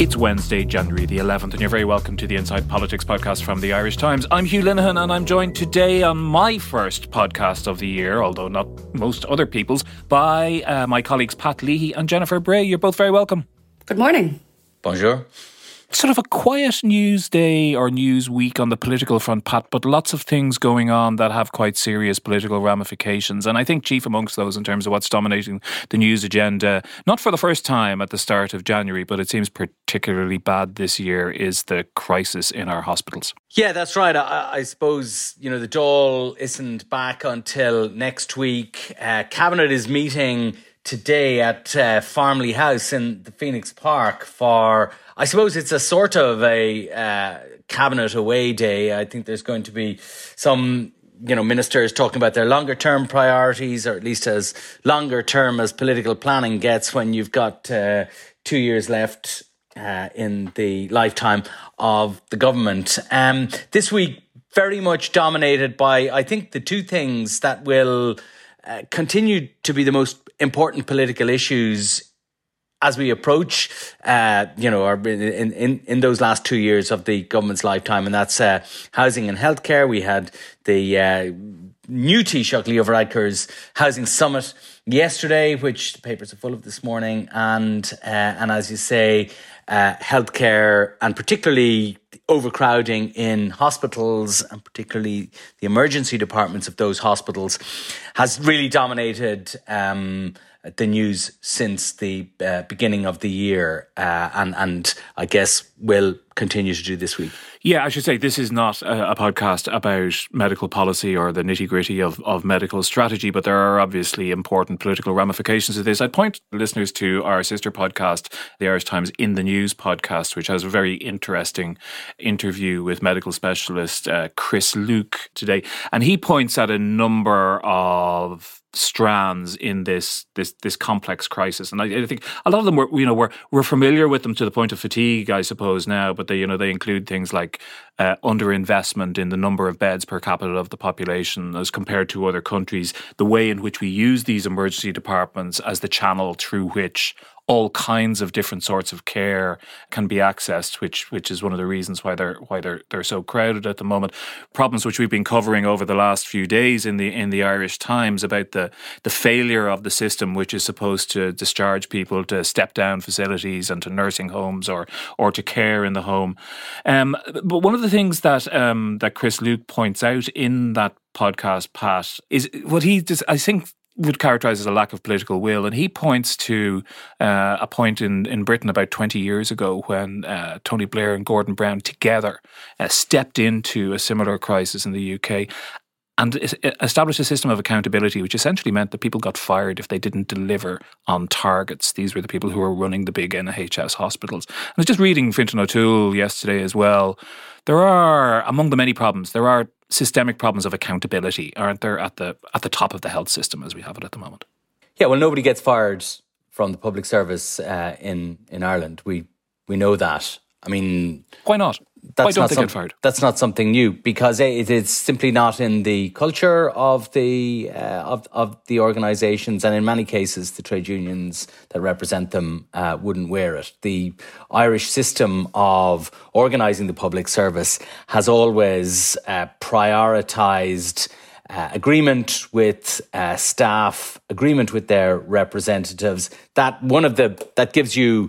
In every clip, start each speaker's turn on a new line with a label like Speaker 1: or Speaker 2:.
Speaker 1: It's Wednesday, January the 11th, and you're very welcome to the Inside Politics podcast from the Irish Times. I'm Hugh Linehan, and I'm joined today on my first podcast of the year, although not most other people's, by uh, my colleagues Pat Leahy and Jennifer Bray. You're both very welcome.
Speaker 2: Good morning.
Speaker 3: Bonjour
Speaker 1: sort of a quiet news day or news week on the political front, Pat, but lots of things going on that have quite serious political ramifications. And I think chief amongst those in terms of what's dominating the news agenda, not for the first time at the start of January, but it seems particularly bad this year, is the crisis in our hospitals.
Speaker 3: Yeah, that's right. I, I suppose, you know, the Dáil isn't back until next week. Uh, Cabinet is meeting today at uh, Farmleigh House in the Phoenix Park for I suppose it's a sort of a uh, cabinet away day. I think there's going to be some you know ministers talking about their longer term priorities or at least as longer term as political planning gets when you've got uh, two years left uh, in the lifetime of the government um, this week very much dominated by i think the two things that will uh, continue to be the most important political issues as we approach, uh, you know, in, in, in those last two years of the government's lifetime, and that's uh, housing and healthcare. We had the uh, new Taoiseach Leo Varadkar's housing summit yesterday, which the papers are full of this morning, and uh, and as you say, uh, healthcare and particularly overcrowding in hospitals and particularly the emergency departments of those hospitals has really dominated. Um, the news since the uh, beginning of the year, uh, and and I guess will continue to do this week.
Speaker 1: Yeah, I should say this is not a, a podcast about medical policy or the nitty gritty of, of medical strategy, but there are obviously important political ramifications of this. I'd point listeners to our sister podcast, the Irish Times In the News podcast, which has a very interesting interview with medical specialist uh, Chris Luke today. And he points at a number of strands in this this this complex crisis. And I, I, think a lot of them were you know we're we're familiar with them to the point of fatigue I suppose now but they you know they include things like uh, underinvestment in the number of beds per capita of the population as compared to other countries. The way in which we use these emergency departments as the channel through which all kinds of different sorts of care can be accessed, which which is one of the reasons why they're why they're they're so crowded at the moment. Problems which we've been covering over the last few days in the in the Irish Times about the the failure of the system, which is supposed to discharge people to step down facilities and to nursing homes or or to care in the home. Um, but one of the things that um, that Chris Luke points out in that podcast, Pat, is what he does. I think would characterize as a lack of political will. And he points to uh, a point in, in Britain about 20 years ago when uh, Tony Blair and Gordon Brown together uh, stepped into a similar crisis in the UK and established a system of accountability, which essentially meant that people got fired if they didn't deliver on targets. These were the people who were running the big NHS hospitals. I was just reading Fintan O'Toole yesterday as well. There are, among the many problems, there are systemic problems of accountability, aren't there, at the at the top of the health system as we have it at the moment?
Speaker 3: Yeah, well, nobody gets fired from the public service uh, in in Ireland. We we know that. I mean,
Speaker 1: why not?
Speaker 3: That's
Speaker 1: Why don't
Speaker 3: not
Speaker 1: they
Speaker 3: some,
Speaker 1: fired?
Speaker 3: That's not something new because it is simply not in the culture of the uh, of of the organisations, and in many cases, the trade unions that represent them uh, wouldn't wear it. The Irish system of organising the public service has always uh, prioritised. Uh, agreement with uh, staff, agreement with their representatives. That one of the that gives you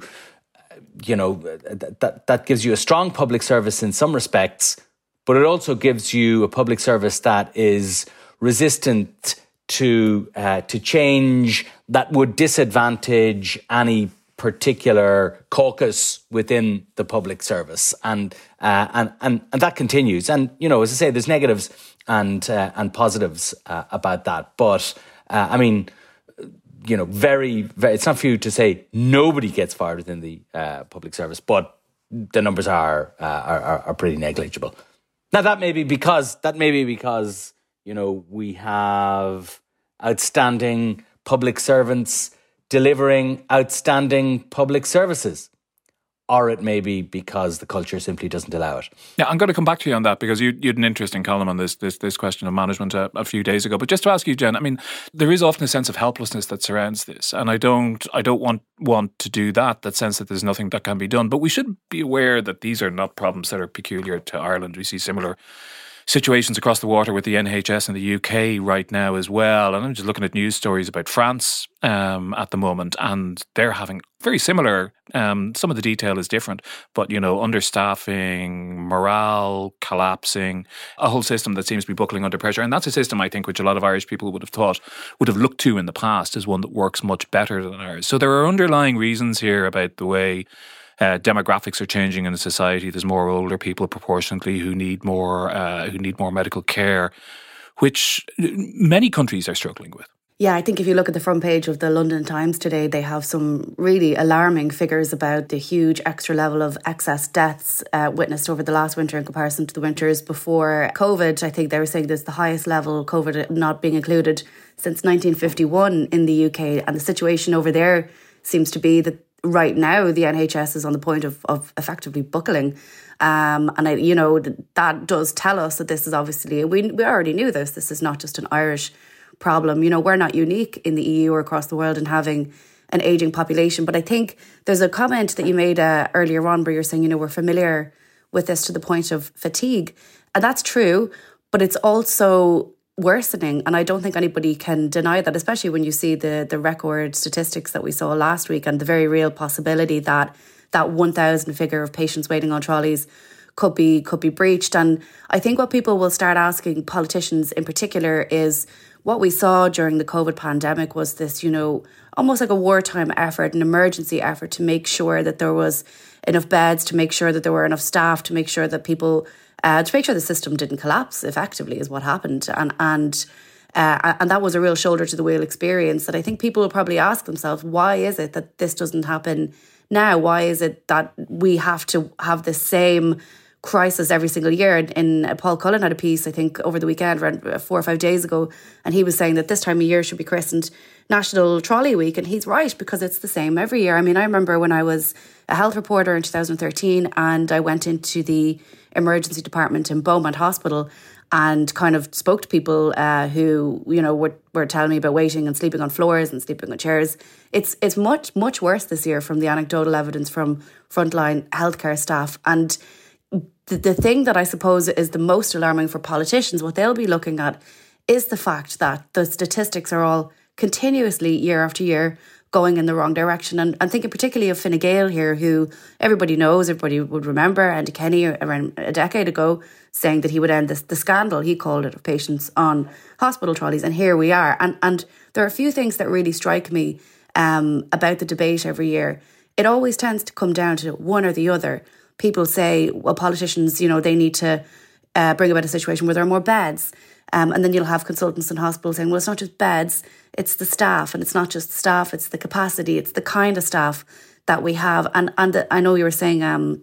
Speaker 3: you know, that, that gives you a strong public service in some respects, but it also gives you a public service that is resistant to uh, to change that would disadvantage any particular caucus within the public service, and uh, and and and that continues. And you know, as I say, there's negatives and uh, and positives uh, about that, but uh, I mean you know, very, very, it's not for you to say nobody gets fired within the uh, public service, but the numbers are, uh, are are pretty negligible. Now that may be because that may be because you know we have outstanding public servants delivering outstanding public services or it may be because the culture simply doesn't allow it.
Speaker 1: Yeah, I'm going to come back to you on that because you, you had an interesting column on this this this question of management a, a, few days ago. But just to ask you, Jen, I mean, there is often a sense of helplessness that surrounds this, and I don't I don't want want to do that. That sense that there's nothing that can be done. But we should be aware that these are not problems that are peculiar to Ireland. We see similar situations across the water with the NHS in the UK right now as well. And I'm just looking at news stories about France um, at the moment, and they're having very similar. Um, some of the detail is different, but you know, understaffing, morale collapsing, a whole system that seems to be buckling under pressure. And that's a system I think which a lot of Irish people would have thought would have looked to in the past as one that works much better than ours. So there are underlying reasons here about the way uh, demographics are changing in the society. There's more older people proportionately who need more uh, who need more medical care, which many countries are struggling with.
Speaker 2: Yeah, I think if you look at the front page of the London Times today, they have some really alarming figures about the huge extra level of excess deaths uh, witnessed over the last winter in comparison to the winters before COVID. I think they were saying there's the highest level COVID not being included since 1951 in the UK, and the situation over there seems to be that right now the NHS is on the point of, of effectively buckling. Um, and I, you know, that does tell us that this is obviously, we, we already knew this, this is not just an Irish problem. You know, we're not unique in the EU or across the world in having an aging population. But I think there's a comment that you made uh, earlier on where you're saying, you know, we're familiar with this to the point of fatigue. And that's true, but it's also worsening and i don't think anybody can deny that especially when you see the the record statistics that we saw last week and the very real possibility that that 1000 figure of patients waiting on trolleys could be could be breached. And i think what people will start asking politicians in particular is what we saw during the covid pandemic was this you know almost like a wartime effort an emergency effort to make sure that there was enough beds to make sure that there were enough staff to make sure that people uh, to make sure the system didn't collapse effectively is what happened. And and uh, and that was a real shoulder to the wheel experience that I think people will probably ask themselves why is it that this doesn't happen now? Why is it that we have to have the same crisis every single year? And, and Paul Cullen had a piece I think over the weekend around four or five days ago and he was saying that this time of year should be christened National Trolley Week and he's right because it's the same every year I mean I remember when I was a health reporter in 2013 and I went into the emergency department in Beaumont Hospital and kind of spoke to people uh, who you know were, were telling me about waiting and sleeping on floors and sleeping on chairs. It's it's much much worse this year from the anecdotal evidence from frontline healthcare staff and. The, the thing that I suppose is the most alarming for politicians, what they'll be looking at is the fact that the statistics are all continuously year after year going in the wrong direction. And I'm thinking particularly of Fine Gael here, who everybody knows, everybody would remember Enda Kenny around a decade ago saying that he would end this the scandal, he called it, of patients on hospital trolleys. And here we are. And and there are a few things that really strike me um, about the debate every year. It always tends to come down to one or the other. People say, well, politicians, you know, they need to uh, bring about a situation where there are more beds. Um, and then you'll have consultants in hospitals saying, well, it's not just beds, it's the staff. And it's not just staff, it's the capacity, it's the kind of staff that we have. And, and the, I know you were saying, um,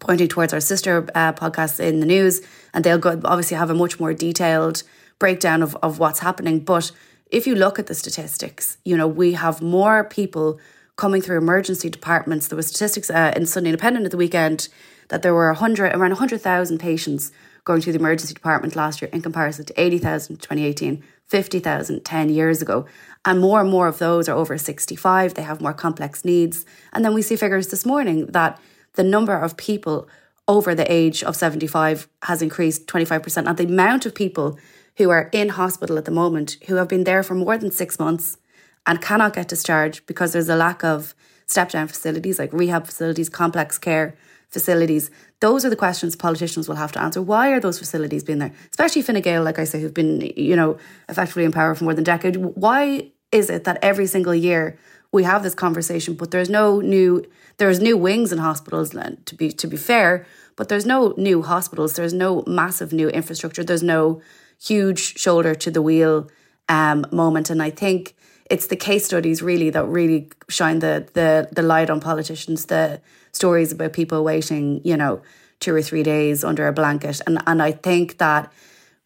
Speaker 2: pointing towards our sister uh, podcasts in the news, and they'll go, obviously have a much more detailed breakdown of, of what's happening. But if you look at the statistics, you know, we have more people coming through emergency departments. There were statistics uh, in Sunday Independent at the weekend that there were 100, around 100,000 patients going through the emergency department last year in comparison to 80,000 in 2018, 50,000 10 years ago. And more and more of those are over 65. They have more complex needs. And then we see figures this morning that the number of people over the age of 75 has increased 25%. And the amount of people who are in hospital at the moment who have been there for more than six months and cannot get discharged because there's a lack of step down facilities like rehab facilities, complex care facilities. Those are the questions politicians will have to answer. Why are those facilities being there? Especially Fine Gael, like I say, who've been, you know, effectively in power for more than a decade. Why is it that every single year we have this conversation, but there's no new there's new wings in hospitals to be to be fair, but there's no new hospitals, there's no massive new infrastructure, there's no huge shoulder to the wheel um, moment. And I think it's the case studies really that really shine the the the light on politicians. The stories about people waiting, you know, two or three days under a blanket, and and I think that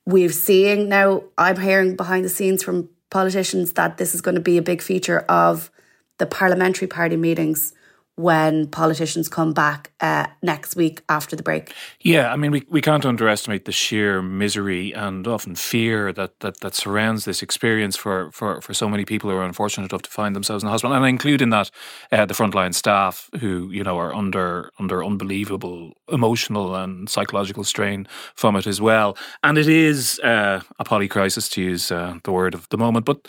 Speaker 2: we've seen now. I'm hearing behind the scenes from politicians that this is going to be a big feature of the parliamentary party meetings when politicians come back uh, next week after the break.
Speaker 1: Yeah, I mean, we, we can't underestimate the sheer misery and often fear that, that, that surrounds this experience for, for, for so many people who are unfortunate enough to find themselves in the hospital. And I include in that uh, the frontline staff who, you know, are under under unbelievable emotional and psychological strain from it as well. And it is uh, a polycrisis, to use uh, the word of the moment. But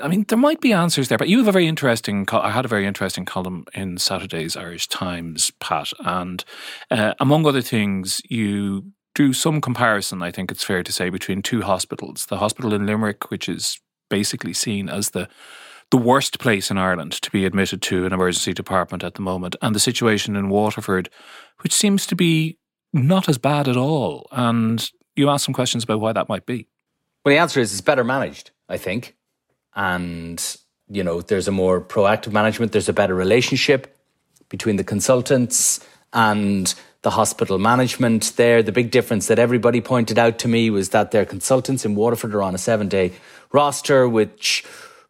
Speaker 1: I mean, there might be answers there, but you have a very interesting. I had a very interesting column in Saturday's Irish Times, Pat, and uh, among other things, you drew some comparison. I think it's fair to say between two hospitals: the hospital in Limerick, which is basically seen as the the worst place in Ireland to be admitted to an emergency department at the moment, and the situation in Waterford, which seems to be not as bad at all. And you asked some questions about why that might be.
Speaker 3: Well, the answer is it's better managed, I think and you know there's a more proactive management there's a better relationship between the consultants and the hospital management there the big difference that everybody pointed out to me was that their consultants in waterford are on a seven day roster which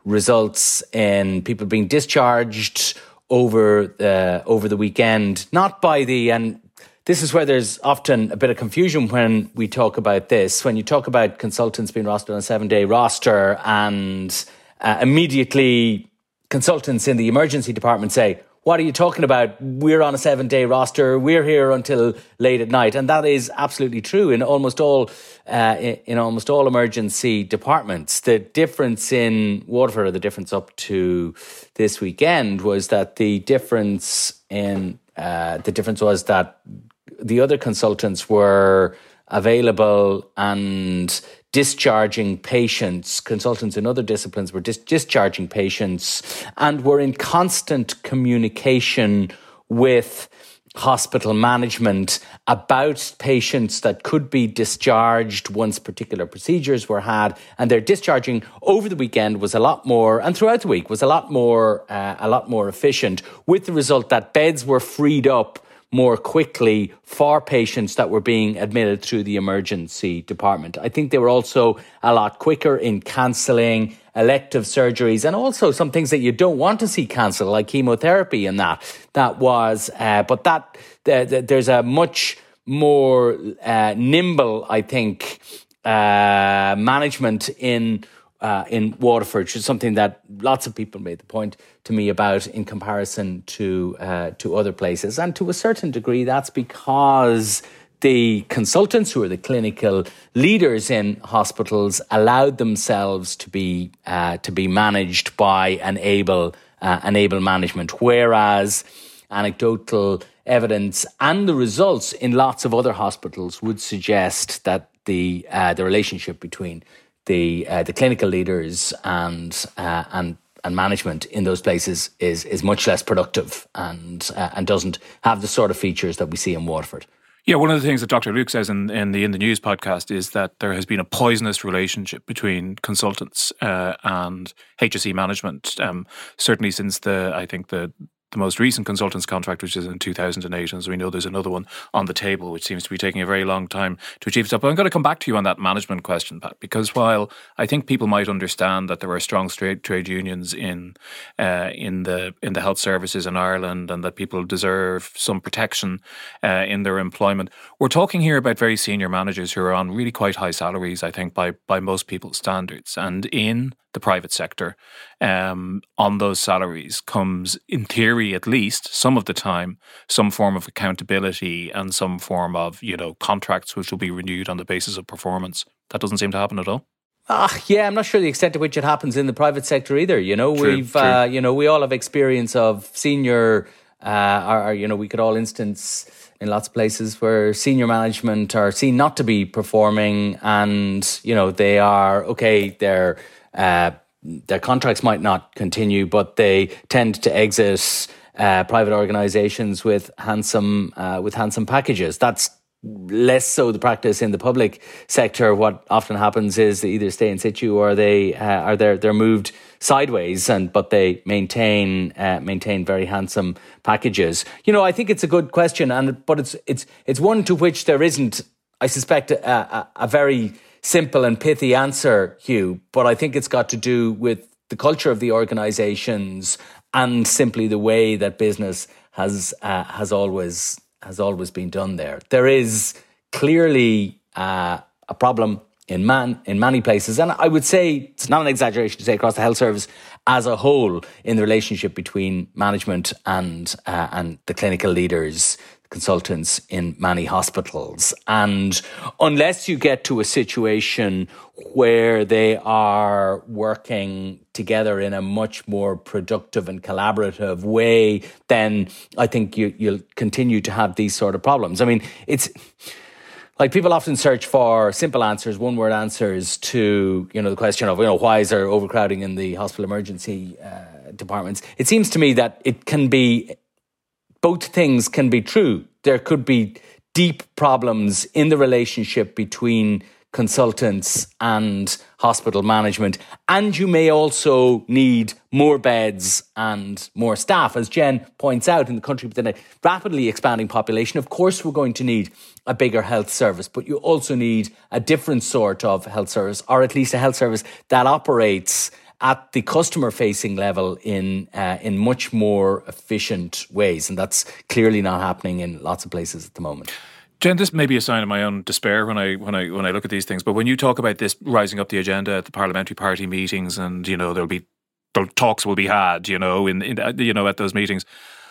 Speaker 3: results in people being discharged over the over the weekend not by the and this is where there's often a bit of confusion when we talk about this. When you talk about consultants being rostered on a seven day roster, and uh, immediately consultants in the emergency department say, what are you talking about? We're on a seven day roster. We're here until late at night. And that is absolutely true in almost all, uh, in, almost all emergency departments. The difference in Waterford, or the difference up to this weekend was that the difference in, uh, the difference was that the other consultants were available and discharging patients. Consultants in other disciplines were dis- discharging patients and were in constant communication with hospital management about patients that could be discharged once particular procedures were had and their discharging over the weekend was a lot more and throughout the week was a lot more uh, a lot more efficient with the result that beds were freed up more quickly for patients that were being admitted through the emergency department. I think they were also a lot quicker in cancelling elective surgeries and also some things that you don't want to see cancelled, like chemotherapy and that. That was, uh, but that there's a much more uh, nimble, I think, uh, management in uh, in Waterford, which is something that lots of people made the point to me about in comparison to uh, to other places, and to a certain degree, that's because the consultants who are the clinical leaders in hospitals allowed themselves to be uh, to be managed by an able uh, an able management, whereas anecdotal evidence and the results in lots of other hospitals would suggest that the uh, the relationship between the uh, the clinical leaders and uh, and and management in those places is is much less productive and uh, and doesn't have the sort of features that we see in Waterford.
Speaker 1: Yeah, one of the things that Dr. Luke says in, in the in the news podcast is that there has been a poisonous relationship between consultants uh, and HSE management. Um, certainly since the I think the the most recent consultant's contract, which is in 2008. And as we know, there's another one on the table, which seems to be taking a very long time to achieve stuff. But I'm going to come back to you on that management question, Pat, because while I think people might understand that there are strong trade, trade unions in uh, in the in the health services in Ireland and that people deserve some protection uh, in their employment, we're talking here about very senior managers who are on really quite high salaries, I think, by by most people's standards. And in the private sector um, on those salaries comes, in theory at least, some of the time, some form of accountability and some form of, you know, contracts which will be renewed on the basis of performance. That doesn't seem to happen at all.
Speaker 3: Ah, yeah, I'm not sure the extent to which it happens in the private sector either. You know, true, we've, true. Uh, you know, we all have experience of senior, uh, or, or, you know, we could all instance in lots of places where senior management are seen not to be performing, and you know, they are okay. They're uh, their contracts might not continue, but they tend to exit uh, private organisations with handsome uh, with handsome packages. That's less so the practice in the public sector. What often happens is they either stay in situ or they uh, are they're they're moved sideways, and but they maintain uh, maintain very handsome packages. You know, I think it's a good question, and but it's it's it's one to which there isn't, I suspect, a, a, a very simple and pithy answer, Hugh. But I think it's got to do with the culture of the organisations and simply the way that business has uh, has always has always been done there. There is clearly uh, a problem in man in many places, and I would say it's not an exaggeration to say across the health service as a whole in the relationship between management and uh, and the clinical leaders consultants in many hospitals. And unless you get to a situation where they are working together in a much more productive and collaborative way, then I think you, you'll continue to have these sort of problems. I mean, it's like people often search for simple answers, one word answers to, you know, the question of, you know, why is there overcrowding in the hospital emergency uh, departments? It seems to me that it can be both things can be true. There could be deep problems in the relationship between consultants and hospital management. And you may also need more beds and more staff. As Jen points out, in the country with a rapidly expanding population, of course, we're going to need a bigger health service, but you also need a different sort of health service, or at least a health service that operates at the customer facing level in uh, in much more efficient ways, and that's clearly not happening in lots of places at the moment.
Speaker 1: Jen, this may be a sign of my own despair when I when I when I look at these things. But when you talk about this rising up the agenda at the parliamentary party meetings, and you know there'll be the talks will be had, you know, in, in you know at those meetings,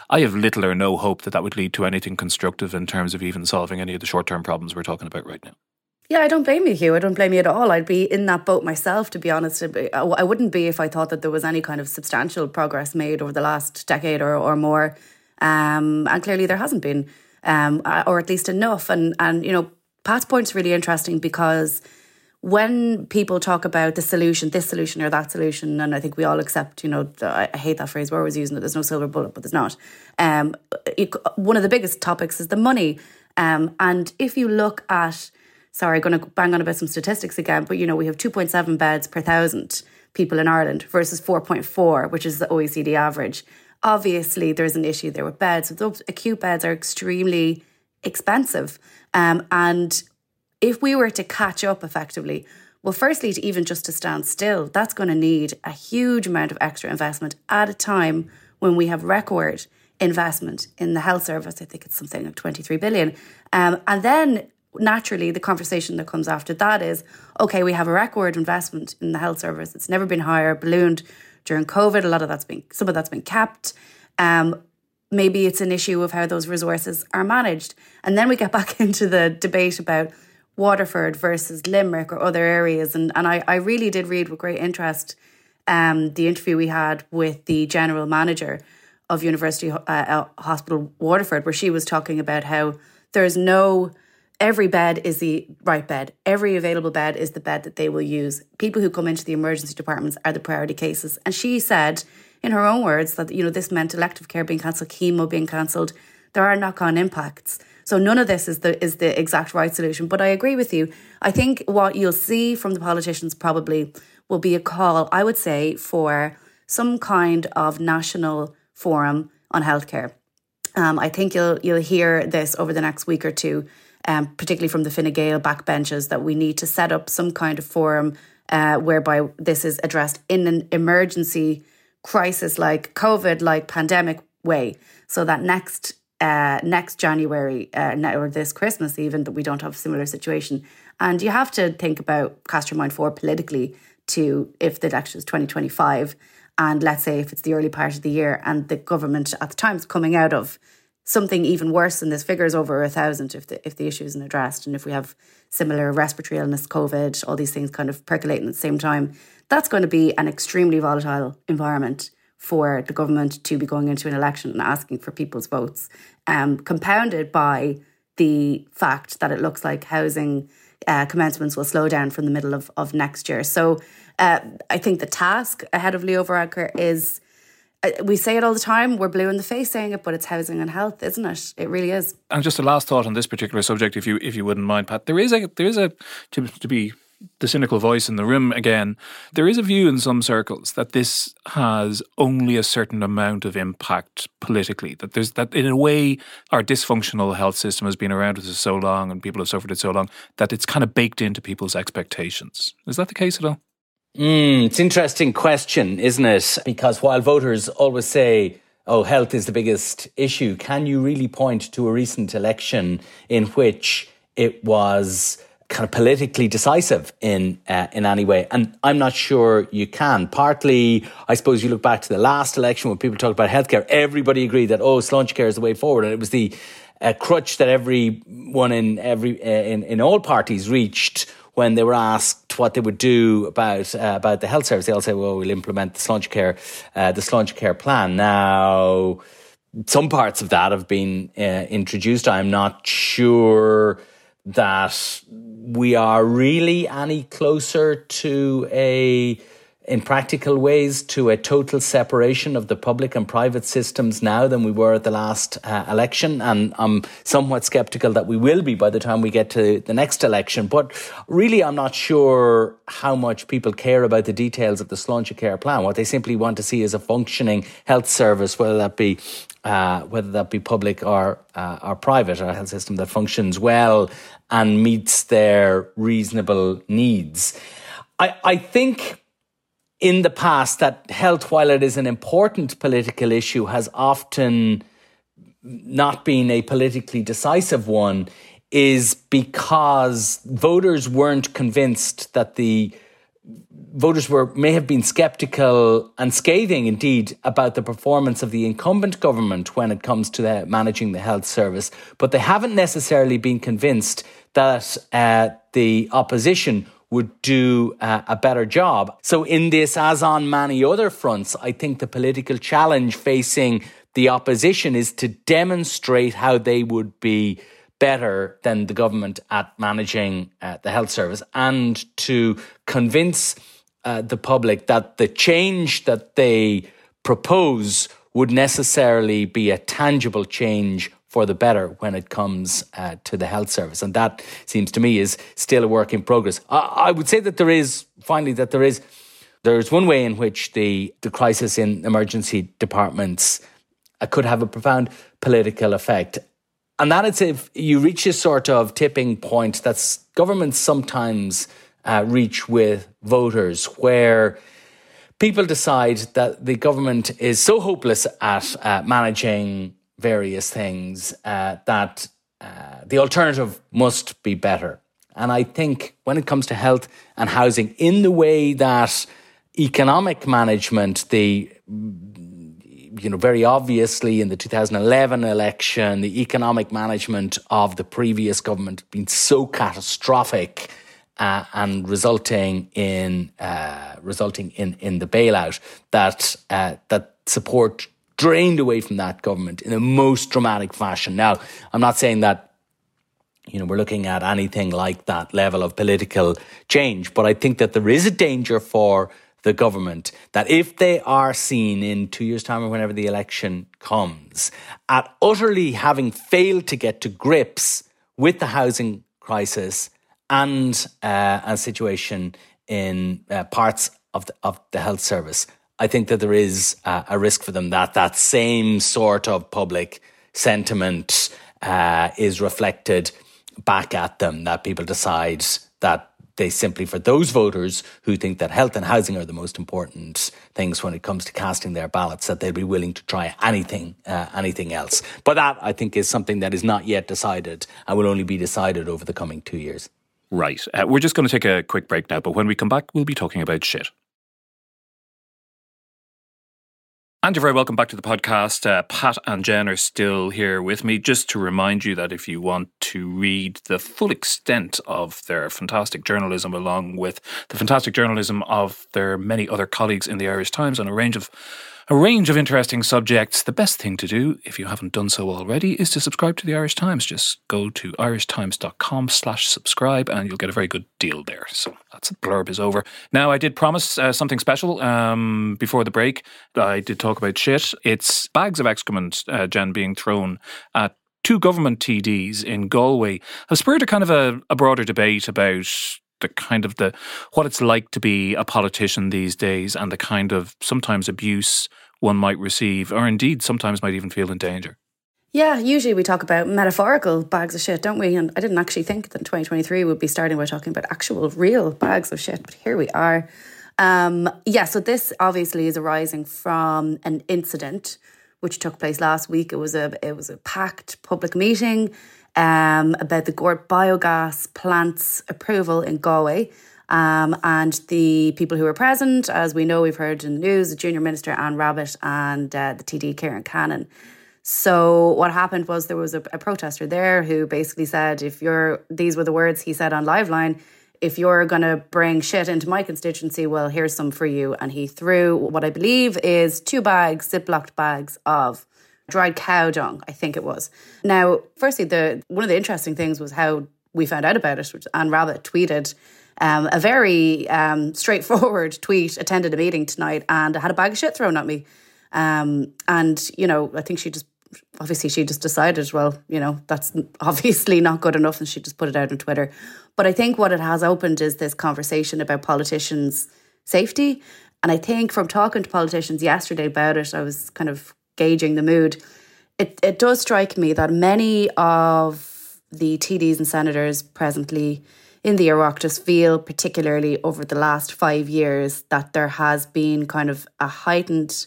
Speaker 1: I have little or no hope that that would lead to anything constructive in terms of even solving any of the short term problems we're talking about right now.
Speaker 2: Yeah, I don't blame you, Hugh. I don't blame you at all. I'd be in that boat myself, to be honest. I wouldn't be if I thought that there was any kind of substantial progress made over the last decade or, or more. Um, and clearly there hasn't been, um, or at least enough. And, and, you know, Pat's point's really interesting because when people talk about the solution, this solution or that solution, and I think we all accept, you know, the, I hate that phrase, we're always using it, there's no silver bullet, but there's not. Um, it, one of the biggest topics is the money. Um, and if you look at sorry, going to bang on about some statistics again, but you know, we have 2.7 beds per thousand people in Ireland versus 4.4, which is the OECD average. Obviously, there's an issue there with beds. Those acute beds are extremely expensive. Um, and if we were to catch up effectively, well, firstly, to even just to stand still, that's going to need a huge amount of extra investment at a time when we have record investment in the health service. I think it's something like 23 billion. Um, and then naturally the conversation that comes after that is okay we have a record investment in the health service. It's never been higher ballooned during covid. A lot of that's been some of that's been capped. Um, maybe it's an issue of how those resources are managed. And then we get back into the debate about waterford versus limerick or other areas. And, and I, I really did read with great interest um, the interview we had with the general manager of university uh, hospital waterford where she was talking about how there's no every bed is the right bed. Every available bed is the bed that they will use. People who come into the emergency departments are the priority cases. And she said, in her own words, that you know this meant elective care being cancelled, chemo being cancelled. There are knock-on impacts. So none of this is the is the exact right solution. But I agree with you. I think what you'll see from the politicians probably will be a call, I would say, for some kind of national forum on healthcare. Um, I think you'll you'll hear this over the next week or two um, particularly from the Fine Gael backbenches, that we need to set up some kind of forum uh, whereby this is addressed in an emergency crisis like COVID, like pandemic way, so that next uh, next January uh, or this Christmas even that we don't have a similar situation. And you have to think about cast your mind forward politically to if the election is 2025 and let's say if it's the early part of the year and the government at the time is coming out of something even worse than this. Figure is over a thousand if the if the issue isn't addressed. And if we have similar respiratory illness covid all these things kind of percolating at the same time that's going to be an extremely volatile environment for the government to be going into an election and asking for people's votes um, compounded by the fact that it looks like housing uh, commencements will slow down from the middle of, of next year. So uh, I think the task ahead of Leo Varadkar is we say it all the time. We're blue in the face saying it, but it's housing and health, isn't it? It really is.
Speaker 1: And just a last thought on this particular subject, if you if you wouldn't mind, Pat. There is a there is a to, to be the cynical voice in the room again, there is a view in some circles that this has only a certain amount of impact politically. That there's that in a way our dysfunctional health system has been around us so long and people have suffered it so long that it's kind of baked into people's expectations. Is that the case at all?
Speaker 3: Mm, it's interesting question, isn't it? Because while voters always say oh, health is the biggest issue. Can you really point to a recent election in which it was kind of politically decisive in uh, in any way? And I'm not sure you can. Partly, I suppose you look back to the last election when people talked about healthcare. Everybody agreed that oh, Sláintecare is the way forward, and it was the uh, crutch that everyone in every uh, in in all parties reached when they were asked what they would do about uh, about the health service, they all say, "Well, we'll implement the Sláintecare uh, the Sláintecare plan." Now, some parts of that have been uh, introduced. I'm not sure that we are really any closer to a in practical ways to a total separation of the public and private systems now than we were at the last uh, election. And I'm somewhat skeptical that we will be by the time we get to the next election. But really, I'm not sure how much people care about the details of the Sláintecare plan. What they simply want to see is a functioning health service, whether that be uh, whether that be public or uh, or private, a health system that functions well and meets their reasonable needs. I, I think in the past that health, while it is an important political issue, has often not been a politically decisive one, is because voters weren't convinced that the voters were may have been skeptical and scathing indeed about the performance of the incumbent government when it comes to the, managing the health service, but they haven't necessarily been convinced that uh, the opposition would do uh, a better job. So, in this, as on many other fronts, I think the political challenge facing the opposition is to demonstrate how they would be better than the government at managing uh, the health service and to convince uh, the public that the change that they propose would necessarily be a tangible change for the better when it comes uh, to the health service. And that seems to me is still a work in progress. I, I would say that there is, finally, that there is there's one way in which the, the crisis in emergency departments uh, could have a profound political effect. And that is if you reach a sort of tipping point that governments sometimes uh, reach with voters, where people decide that the government is so hopeless at uh, managing various things uh, that uh, the alternative must be better. And I think when it comes to health and housing, in the way that economic management, the you know, very obviously in the 2011 election, the economic management of the previous government been so catastrophic uh, and resulting in uh, resulting in in the bailout that uh, that support drained away from that government in the most dramatic fashion. Now, I'm not saying that you know we're looking at anything like that level of political change, but I think that there is a danger for the government that if they are seen in two years' time or whenever the election comes at utterly having failed to get to grips with the housing crisis and uh, a situation in uh, parts of the, of the health service, I think that there is uh, a risk for them that that same sort of public sentiment uh, is reflected back at them, that people decide that they simply, for those voters who think that health and housing are the most important things when it comes to casting their ballots, that they'll be willing to try anything, uh, anything else. But that, I think, is something that is not yet decided and will only be decided over the coming two years.
Speaker 1: Right. Uh, we're just going to take a quick break now, but when we come back, we'll be talking about shit. And you're very welcome back to the podcast. Uh, Pat and Jen are still here with me. Just to remind you that if you want to read the full extent of their fantastic journalism, along with the fantastic journalism of their many other colleagues in the Irish Times on a range of a range of interesting subjects. The best thing to do, if you haven't done so already, is to subscribe to the Irish Times. Just go to irishtimes.com slash subscribe and you'll get a very good deal there. So that's the blurb is over. Now, I did promise uh, something special um, before the break. I did talk about shit. It's bags of excrement, uh, Jen, being thrown at two government TDs in Galway have spurred a kind of a, a broader debate about the kind of the what it's like to be a politician these days and the kind of sometimes abuse one might receive, or indeed sometimes might even feel in danger.
Speaker 2: Yeah, usually we talk about metaphorical bags of shit, don't we? And I didn't actually think that 2023 would be starting by talking about actual real bags of shit, but here we are. Um, yeah, so this obviously is arising from an incident which took place last week. It was a it was a packed public meeting um, about the Gort biogas plant's approval in Galway. Um, and the people who were present, as we know, we've heard in the news, the Junior Minister Anne Rabbitte and uh, the TD Ciaran Cannon. So what happened was there was a, a, protester there who basically said, if you're, these were the words he said on Liveline, if you're going to bring shit into my constituency, well, here's some for you. And he threw what I believe is two bags, ziplocked bags of dried cow dung, I think it was. Now, firstly, the one of the interesting things was how we found out about it, which Anne Rabbitte tweeted um, a very um, straightforward tweet, attended a meeting tonight and I had a bag of shit thrown at me. Um, and, you know, I think she just obviously she just decided, well, you know, that's obviously not good enough, and she just put it out on Twitter. But I think what it has opened is this conversation about politicians' safety. And I think from talking to politicians yesterday about it, I was kind of gauging the mood. It it does strike me that many of the TDs and senators presently in the Oireachtas feel, particularly over the last five years, that there has been kind of a heightened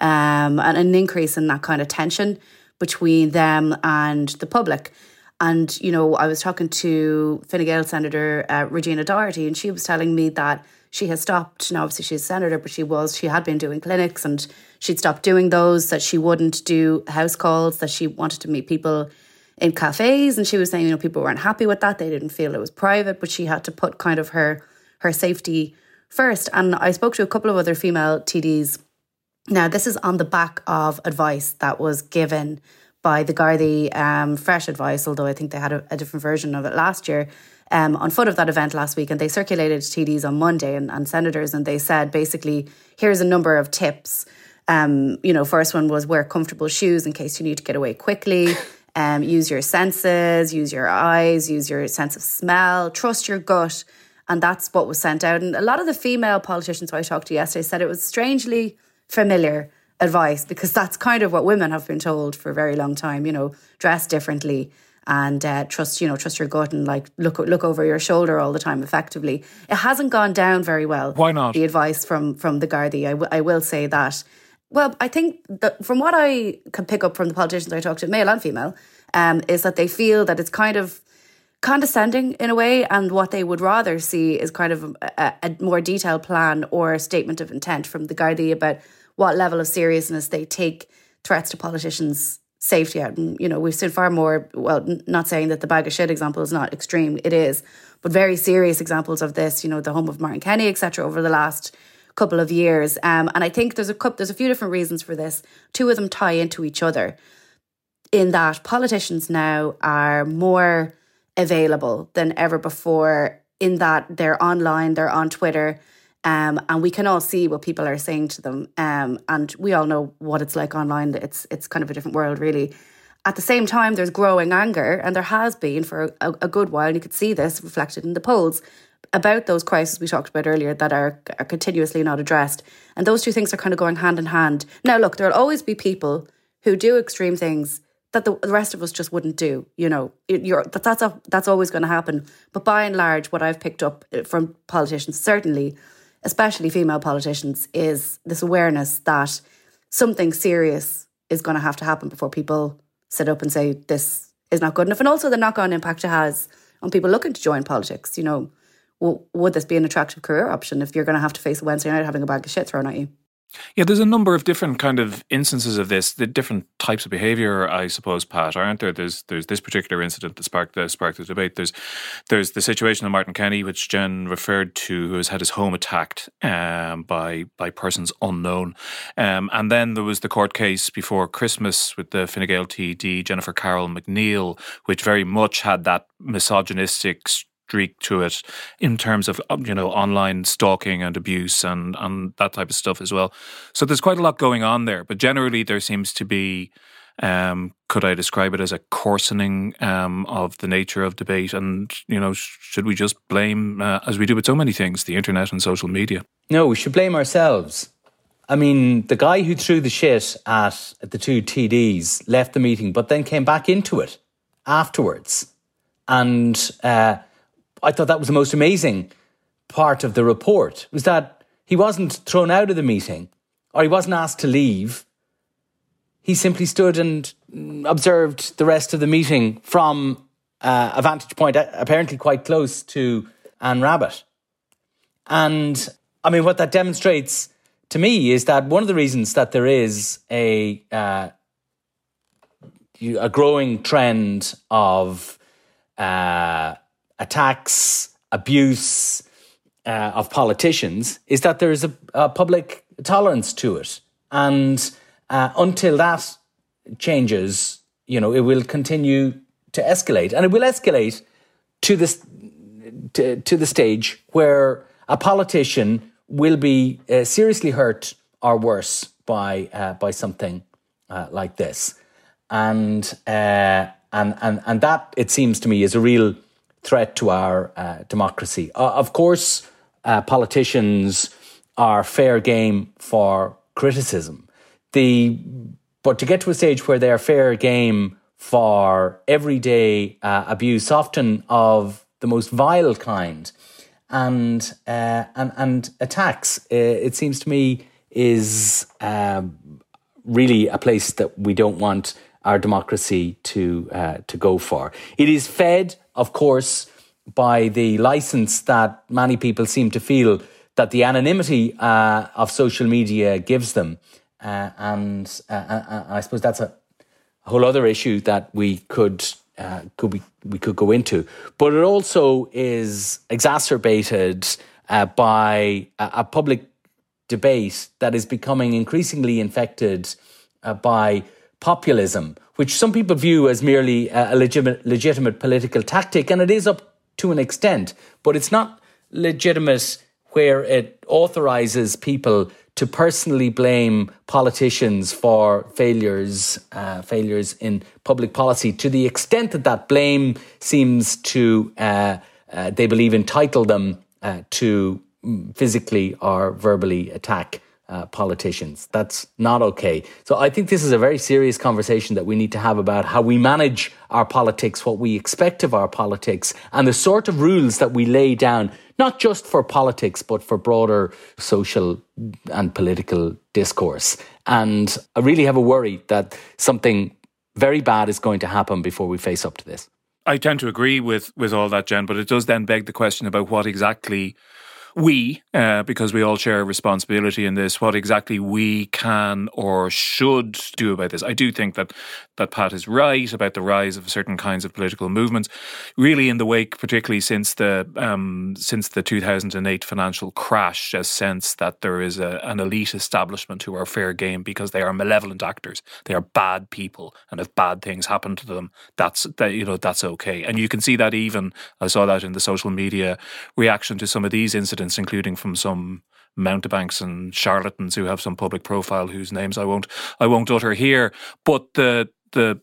Speaker 2: um, and an increase in that kind of tension between them and the public. And, you know, I was talking to Fine Gael Senator uh, Regina Doherty, and she was telling me that she has stopped. Now, obviously, she's a senator, but she was, she had been doing clinics and she'd stopped doing those, that she wouldn't do house calls, that she wanted to meet people in cafes. And she was saying, you know, people weren't happy with that. They didn't feel it was private, but she had to put kind of her her safety first. And I spoke to a couple of other female TDs now, this is on the back of advice that was given by the Gardaí, um, fresh advice, although I think they had a, a different version of it last year, um, on foot of that event last week. And they circulated TDs on Monday and, and senators, and they said basically, here's a number of tips. Um, you know, first one was wear comfortable shoes in case you need to get away quickly. Um, use your senses, use your eyes, use your sense of smell, trust your gut. And that's what was sent out. And a lot of the female politicians who I talked to yesterday said it was strangely familiar advice because that's kind of what women have been told for a very long time. You know, dress differently and uh, trust you know trust your gut and like look look over your shoulder all the time. Effectively, it hasn't gone down very well.
Speaker 1: Why not?
Speaker 2: The advice from from the Gardaí, I, w- I will say that. Well, I think that from what I can pick up from the politicians I talk to, male and female, um, is that they feel that it's kind of condescending in a way, and what they would rather see is kind of a, a more detailed plan or a statement of intent from the Gardaí about what level of seriousness they take threats to politicians' safety out. And, you know, we've seen far more, well, not saying that the bag of shit example is not extreme, it is, but very serious examples of this, you know, the home of Martin Kenny, etc., over the last couple of years. Um, and I think there's a couple, there's a few different reasons for this. Two of them tie into each other in that politicians now are more available than ever before in that they're online, they're on Twitter, um, and we can all see what people are saying to them. Um, and we all know what it's like online. It's it's kind of a different world, really. At the same time, there's growing anger, and there has been for a, a good while. And you could see this reflected in the polls about those crises we talked about earlier that are, are continuously not addressed. And those two things are kind of going hand in hand. Now, look, there'll always be people who do extreme things that the, rest of us just wouldn't do. You know, you're, that, that's a, that's always going to happen. But by and large, what I've picked up uh, from politicians certainly especially female politicians, is this awareness that something serious is going to have to happen before people sit up and say this is not good enough. And also the knock on impact it has on people looking to join politics. You know, would this be an attractive career option if you're going to have to face a Wednesday night having a bag of shit thrown at you?
Speaker 1: Yeah, there's a number of different kind of instances of this, the different types of behaviour, I suppose, Pat, aren't there? There's there's this particular incident that sparked the sparked the debate. There's there's the situation of Martin Kenny, which Jen referred to, who has had his home attacked um, by by persons unknown, um, and then there was the court case before Christmas with the Fine Gael TD Jennifer Carroll MacNeill, which very much had that misogynistic streak to it in terms of you know online stalking and abuse and and that type of stuff as well. So there's quite a lot going on there, but generally there seems to be Um, could I describe it as a coarsening um, of the nature of debate? And, you know, should we just blame, uh, as we do with so many things, the internet and social media?
Speaker 3: No, we should blame ourselves. I mean, the guy who threw the shit at, at the two TDs left the meeting, but then came back into it afterwards. And uh, I thought that was the most amazing part of the report was that he wasn't thrown out of the meeting or he wasn't asked to leave. He simply stood and observed the rest of the meeting from uh, a vantage point apparently quite close to Anne Rabbitte. And I mean, what that demonstrates to me is that one of the reasons that there is a uh, a growing trend of uh, attacks, abuse uh, of politicians is that there is a, a, public tolerance to it, and uh, until that changes, you know, it will continue to escalate, and it will escalate to this to, to the stage where a politician will be uh, seriously hurt or worse by uh, by something uh, like this, and uh, and and and that it seems to me is a real threat to our uh, democracy. Uh, of course, politicians are fair game for criticism. The but to get to a stage where they are fair game for everyday abuse, often of the most vile kind, and uh, and and attacks. Uh, it seems to me is um, really a place that we don't want our democracy to uh, to go for. It is fed, of course, by the license that many people seem to feel that the anonymity uh, of social media gives them, uh, and uh, I suppose that's a whole other issue that we could uh, could we we could go into, but it also is exacerbated uh, by a, a, public debate that is becoming increasingly infected uh, by populism, which some people view as merely a legitimate, legitimate political tactic, and it is up to an extent, but it's not legitimate where it authorizes people to personally blame politicians for failures, uh, failures in public policy, to the extent that that blame seems to, uh, uh, they believe, entitle them uh, to physically or verbally attack uh, politicians. That's not okay. So I think this is a very serious conversation that we need to have about how we manage our politics, what we expect of our politics, and the sort of rules that we lay down not just for politics, but for broader social and political discourse. And I really have a worry that something very bad is going to happen before we face up to this.
Speaker 1: I tend to agree with with all that, Jen, but it does then beg the question about what exactly we, uh, because we all share responsibility in this, what exactly we can or should do about this. I do think that that Pat is right about the rise of certain kinds of political movements, really in the wake, particularly since the um, since the 2008 financial crash, a sense that there is a, an elite establishment who are fair game because they are malevolent actors, they are bad people, and if bad things happen to them, that's that you know that's okay. And you can see that even I saw that in the social media reaction to some of these incidents evidence, including from some mountebanks and charlatans who have some public profile whose names I won't I won't utter here. But the the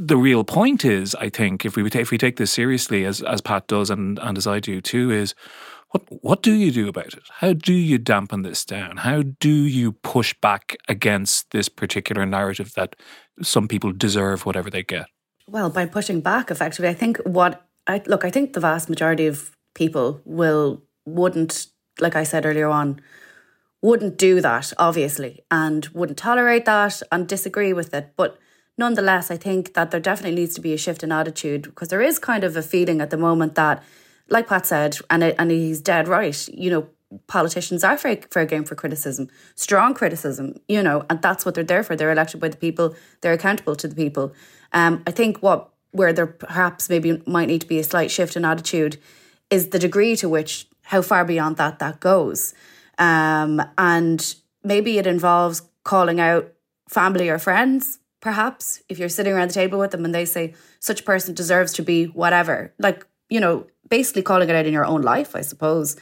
Speaker 1: the real point is, I think, if we if we take this seriously, as as Pat does and and as I do too, is what what do you do about it? How do you dampen this down? How do you push back against this particular narrative that some people deserve whatever they get?
Speaker 2: Well, by pushing back, effectively, I think what I look, I think the vast majority of people will wouldn't, like I said earlier on, wouldn't do that, obviously, and wouldn't tolerate that and disagree with it. But nonetheless, I think that there definitely needs to be a shift in attitude because there is kind of a feeling at the moment that, like Pat said, and it, and he's dead right, you know, politicians are fair, fair game for criticism, strong criticism, you know, and that's what they're there for. They're elected by the people, they're accountable to the people. Um, I think what where there perhaps maybe might need to be a slight shift in attitude is the degree to which how far beyond that that goes. Um, and maybe it involves calling out family or friends, perhaps, if you're sitting around the table with them and they say, such a person deserves to be whatever. Like, you know, basically calling it out in your own life, I suppose.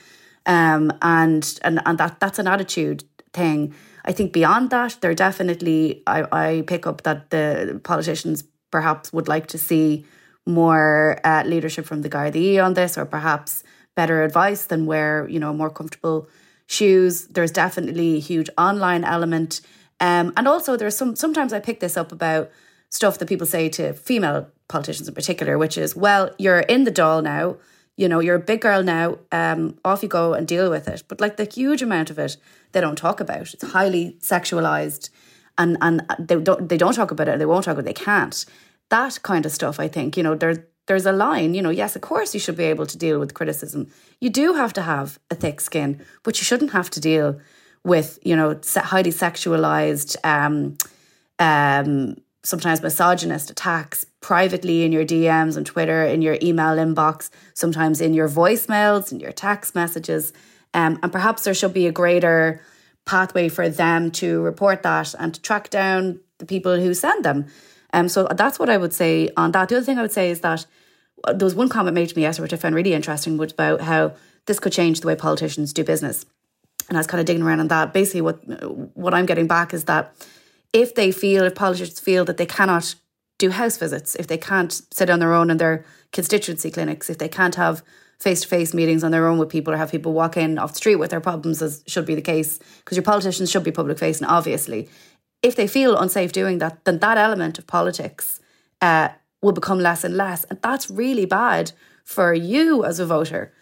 Speaker 2: Um, and and and that that's an attitude thing. I think beyond that, there definitely, I, I pick up that the politicians perhaps would like to see more uh, leadership from the Gardaí on this, or perhaps better advice than wear, you know, more comfortable shoes. There's definitely a huge online element. Um, and also there's some sometimes I pick this up about stuff that people say to female politicians in particular, which is, well, you're in the Dáil now, you know, you're a big girl now, um, off you go and deal with it. But like the huge amount of it they don't talk about. It's highly sexualized and and they don't they don't talk about it, they won't talk about it, they can't. That kind of stuff, I think, you know, there there's a line, you know, yes, of course you should be able to deal with criticism. You do have to have a thick skin, but you shouldn't have to deal with, you know, highly sexualized, um, um, sometimes misogynist attacks privately in your DMs on Twitter, in your email inbox, sometimes in your voicemails, in your text messages. Um, and perhaps there should be a greater pathway for them to report that and to track down the people who send them. Um, so that's what I would say on that. The other thing I would say is that uh, there was one comment made to me yesterday, which I found really interesting, was about how this could change the way politicians do business. And I was kind of digging around on that. Basically, what what I'm getting back is that if they feel, if politicians feel that they cannot do house visits, if they can't sit on their own in their constituency clinics, if they can't have face to face meetings on their own with people or have people walk in off the street with their problems, as should be the case, because your politicians should be public facing, obviously if they feel unsafe doing that, then that element of politics uh, will become less and less. And that's really bad for you as a voter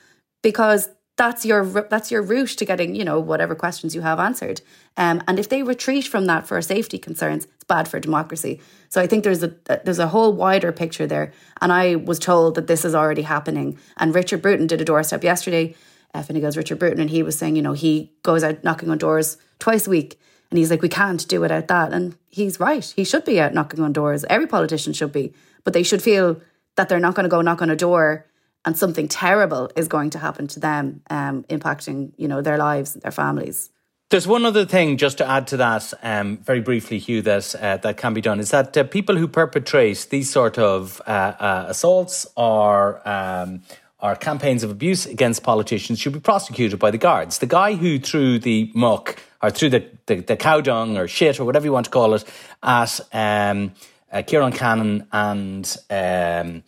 Speaker 2: because that's your that's your route to getting you know whatever questions you have answered. Um, and if they retreat from that for safety concerns it's bad for democracy. So i think there's a there's a whole wider picture there. And i was told that this is already happening. And richard bruton did a doorstep yesterday. Uh, Fine Gael's Richard Bruton and he was saying you know he goes out knocking on doors twice a week and he's like, we can't do without that. And he's right. He should be out knocking on doors. Every politician should be. But they should feel that they're not going to go knock on a door and something terrible is going to happen to them, um, impacting, you know, their lives, their families.
Speaker 3: There's one other thing, just to add to that, um, very briefly, Hugh, that uh, that can be done is that uh, people who perpetrate these sort of uh, uh assaults or um, or campaigns of abuse against politicians should be prosecuted by the guards. The guy who threw the muck or threw the, the, the cow dung or shit or whatever you want to call it at um, uh, Ciaran Cannon and um,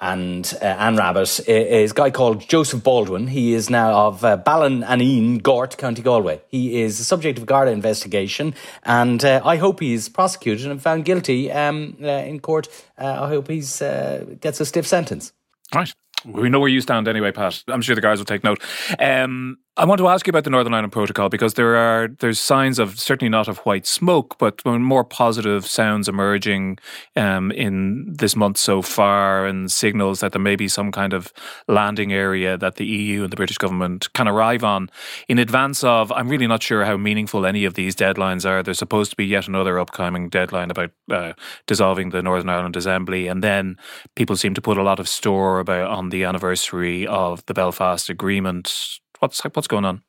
Speaker 3: and uh, Anne Rabbitte is a guy called Joseph Baldwin. He is now of uh, Ballinaneen, Gort, County Galway. He is the subject of a Garda investigation, and uh, I hope he's prosecuted and found guilty um, uh, in court. Uh, I hope he uh, gets a stiff sentence.
Speaker 1: Right. We know where you stand anyway, Pat. I'm sure the guys will take note. Um, I want to ask you about the Northern Ireland Protocol because there are there's signs of certainly not of white smoke, but more positive sounds emerging um, in this month so far, and signals that there may be some kind of landing area that the EU and the British government can arrive on in advance of. I'm really not sure how meaningful any of these deadlines are. There's supposed to be yet another upcoming deadline about uh, dissolving the Northern Ireland Assembly, and then people seem to put a lot of store about on the anniversary of the Belfast Agreement What's what's going on?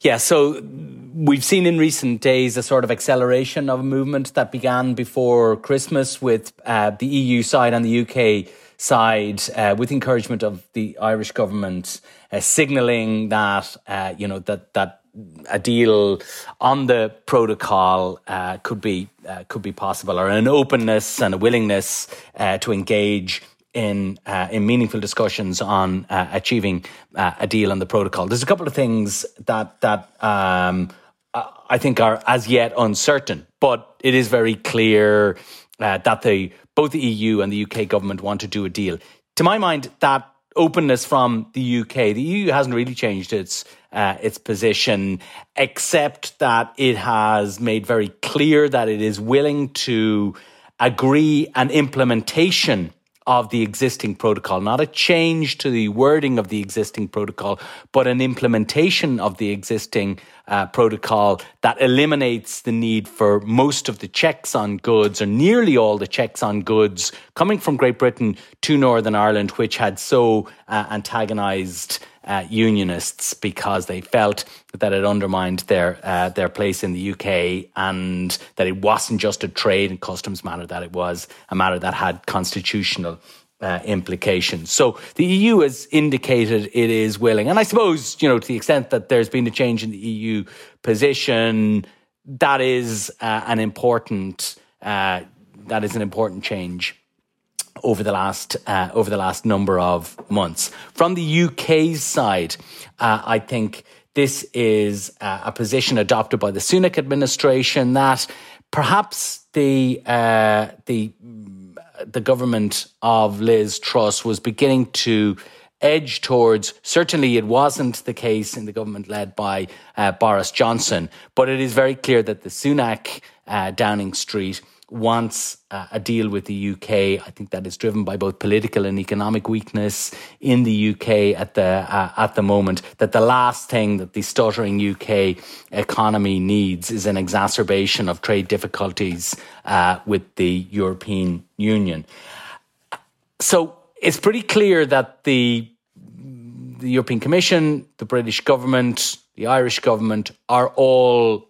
Speaker 3: Yeah, so we've seen in recent days a sort of acceleration of a movement that began before Christmas with uh, the EU side and the UK side, uh, with encouragement of the Irish government, uh, signalling that uh, you know that that a deal on the protocol uh, could be uh, could be possible, or an openness and a willingness to engage in uh, in meaningful discussions on uh, achieving uh, a deal on the protocol. There's a couple of things that that um, I think are as yet uncertain, but it is very clear uh, that the both the EU and the UK government want to do a deal. To my mind, that openness from the UK, the EU hasn't really changed its uh, its position, except that it has made very clear that it is willing to agree an implementation of the existing protocol, not a change to the wording of the existing protocol, but an implementation of the existing uh, protocol that eliminates the need for most of the checks on goods or nearly all the checks on goods coming from Great Britain to Northern Ireland, which had so uh, antagonized uh, unionists because they felt that it undermined their uh, their place in the UK and that it wasn't just a trade and customs matter, that it was a matter that had constitutional uh, implications. So the EU has indicated it is willing, and I suppose you know to the extent that there's been a change in the EU position. that is uh, an important uh, that is an important change over the last uh, over the last number of months. From the UK's side, uh, I think this is uh, a position adopted by the Sunak administration that perhaps the uh, the the government of Liz Truss was beginning to edge towards. Certainly, it wasn't the case in the government led by uh, Boris Johnson, but it is very clear that the Sunak uh, Downing Street wants uh, a deal with the UK. I think that is driven by both political and economic weakness in the UK at the uh, at the moment. That the last thing that the stuttering UK economy needs is an exacerbation of trade difficulties uh, with the European Union. So it's pretty clear that the the European Commission, the British government, the Irish government are all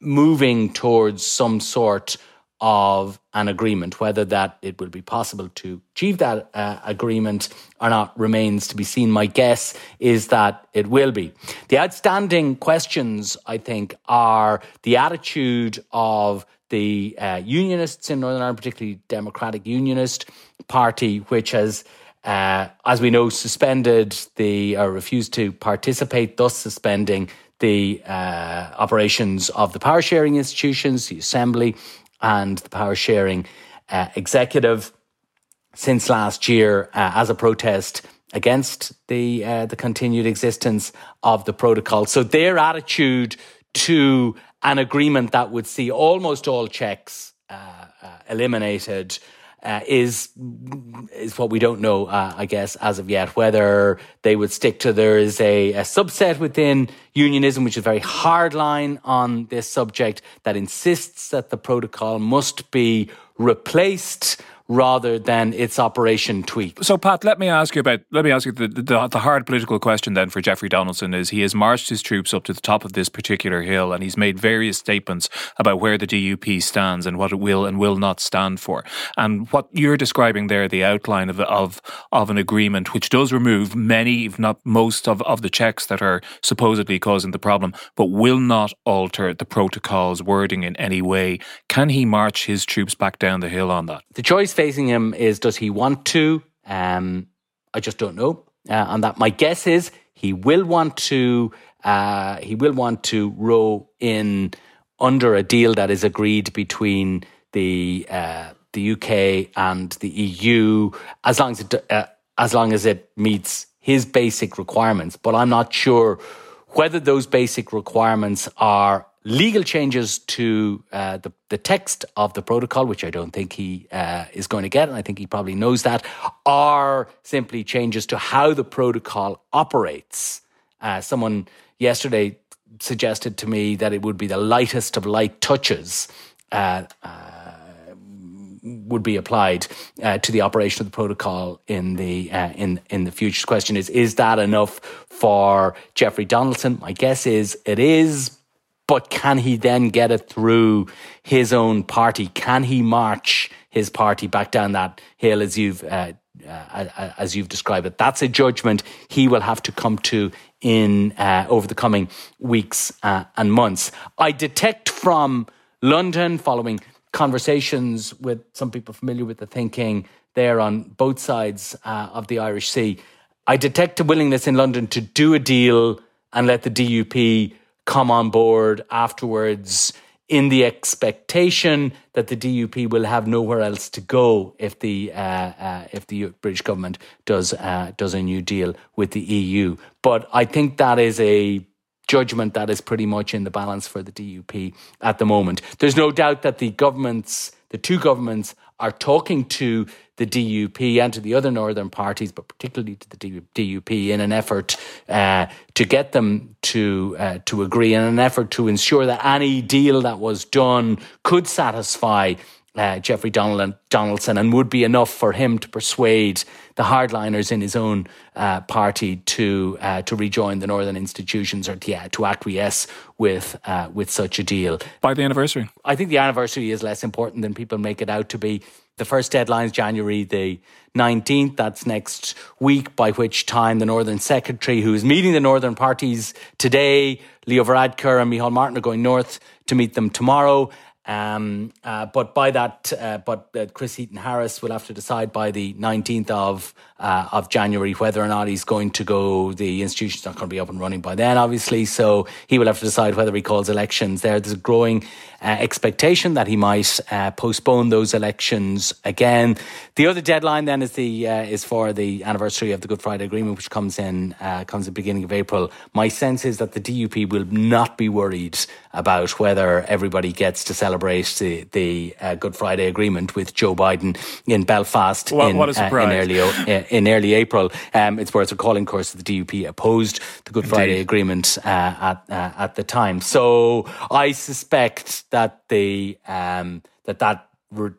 Speaker 3: moving towards some sort of an agreement. Whether that it will be possible to achieve that uh, agreement or not remains to be seen. My guess is that it will be. The outstanding questions, I think, are the attitude of the uh, unionists in Northern Ireland, particularly Democratic Unionist Party, which has. Uh, as we know, suspended the or refused to participate, thus suspending the uh, operations of the power sharing institutions, the Assembly, and the power sharing uh, executive since last year uh, as a protest against the uh, the continued existence of the protocol. So their attitude to an agreement that would see almost all checks uh, uh, eliminated uh, is is what we don't know, uh, I guess, as of yet. Whether they would stick to there is a, a, subset within unionism, which is very hard line on this subject, that insists that the protocol must be replaced rather than its operation tweak.
Speaker 1: So, Pat, let me ask you about let me ask you the, the, the hard political question then for Jeffrey Donaldson is he has marched his troops up to the top of this particular hill and he's made various statements about where the DUP stands and what it will and will not stand for. And what you're describing there, the outline of of of an agreement which does remove many, if not most, of, of the checks that are supposedly causing the problem, but will not alter the protocol's wording in any way. Can he march his troops back down the hill on that?
Speaker 3: The choice facing him is does he want to? Um, I just don't know. Uh, on that, my guess is he will want to. Uh, he will want to row in under a deal that is agreed between the uh, the UK and the EU, as long as it uh, as long as it meets his basic requirements. But I'm not sure whether those basic requirements are legal changes to uh, the, the text of the protocol, which I don't think he uh, is going to get, and I think he probably knows that, are simply changes to how the protocol operates. Uh, someone yesterday suggested to me that it would be the lightest of light touches. Uh, uh, would be applied uh, to the operation of the protocol in the in in the future. Question is: Is that enough for Jeffrey Donaldson? My guess is it is, but can he then get it through his own party? Can he march his party back down that hill as you've uh, uh, as you've described it? That's a judgment he will have to come to in uh, over the coming weeks uh, and months. I detect from London, following conversations with some people familiar with the thinking there on both sides uh, of the Irish Sea, I detect a willingness in London to do a deal and let the DUP come on board afterwards in the expectation that the DUP will have nowhere else to go if the uh, uh, if the British government does uh, does a new deal with the EU. But I think that is a judgment that is pretty much in the balance for the DUP at the moment. There's no doubt that the governments, the two governments, are talking to the DUP and to the other northern parties, but particularly to the DUP, in an effort uh, to get them to uh, to agree, in an effort to ensure that any deal that was done could satisfy uh, Jeffrey Donaldson and would be enough for him to persuade the hardliners in his own uh, party to uh, to rejoin the northern institutions or to, to acquiesce with uh, with such a deal.
Speaker 1: By the anniversary,
Speaker 3: I think the anniversary is less important than people make it out to be. The first deadline is January the 19th. That's next week, by which time the Northern Secretary, who is meeting the Northern parties today, Leo Varadkar and Micheál Martin, are going north to meet them tomorrow. Um, uh, but by that, uh, but uh, Chris Heaton Harris will have to decide by the 19th of uh, of January whether or not he's going to go. The institution's not going to be up and running by then, obviously. So he will have to decide whether he calls elections there. There's a growing uh, expectation that he might uh, postpone those elections again. The other deadline then is the is for the anniversary of the Good Friday Agreement, which comes in comes at the beginning of April. My sense is that the DUP will not be worried about whether everybody gets to celebrate the, the uh, Good Friday Agreement with Joe Biden in Belfast in, uh, in, early, uh, in early April. Um, it's worth recalling, of course, that the DUP opposed the Good Indeed. Friday Agreement uh, at uh, at the time. So I suspect that the um, that that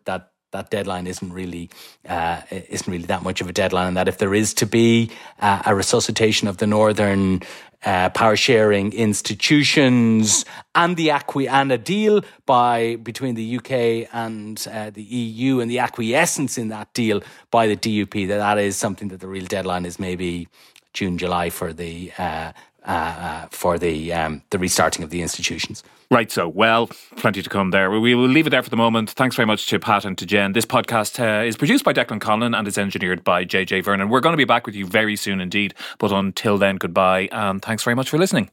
Speaker 3: that that deadline isn't really uh, isn't really that much of a deadline, and that if there is to be uh, a resuscitation of the northern uh, power sharing institutions and the acqui- and a deal by between the UK and uh, the EU and the acquiescence in that deal by the DUP that that is something that the real deadline is maybe June July for the uh, uh, for the um, the restarting of the institutions.
Speaker 1: Right, so well, plenty to come there. We will leave it there for the moment. Thanks very much to Pat and to Jen. This podcast uh, is produced by Declan Conlon and is engineered by JJ Vernon. We're going to be back with you very soon indeed. But until then, goodbye and thanks very much for listening.